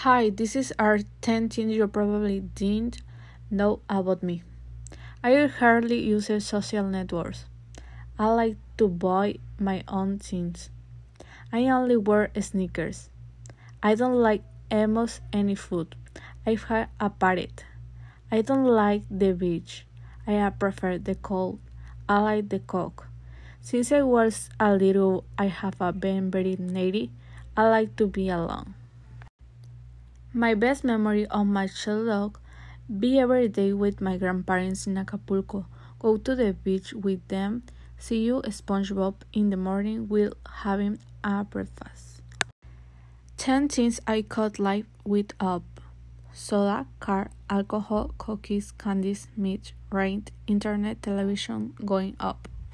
Hi, this is our 10 things you probably didn't know about me. I hardly use social networks. I like to buy my own things. I only wear sneakers. I don't like almost any food. I have had a parrot. I don't like the beach. I prefer the cold. I like the coke. Since I was a little, I have been very needy. I like to be alone. My best memory of my childhood be every day with my grandparents in Acapulco, go to the beach with them, see you SpongeBob in the morning while having a breakfast. 10 things I could live without soda, car, alcohol, cookies, candies, meat, rent, internet, television, going up.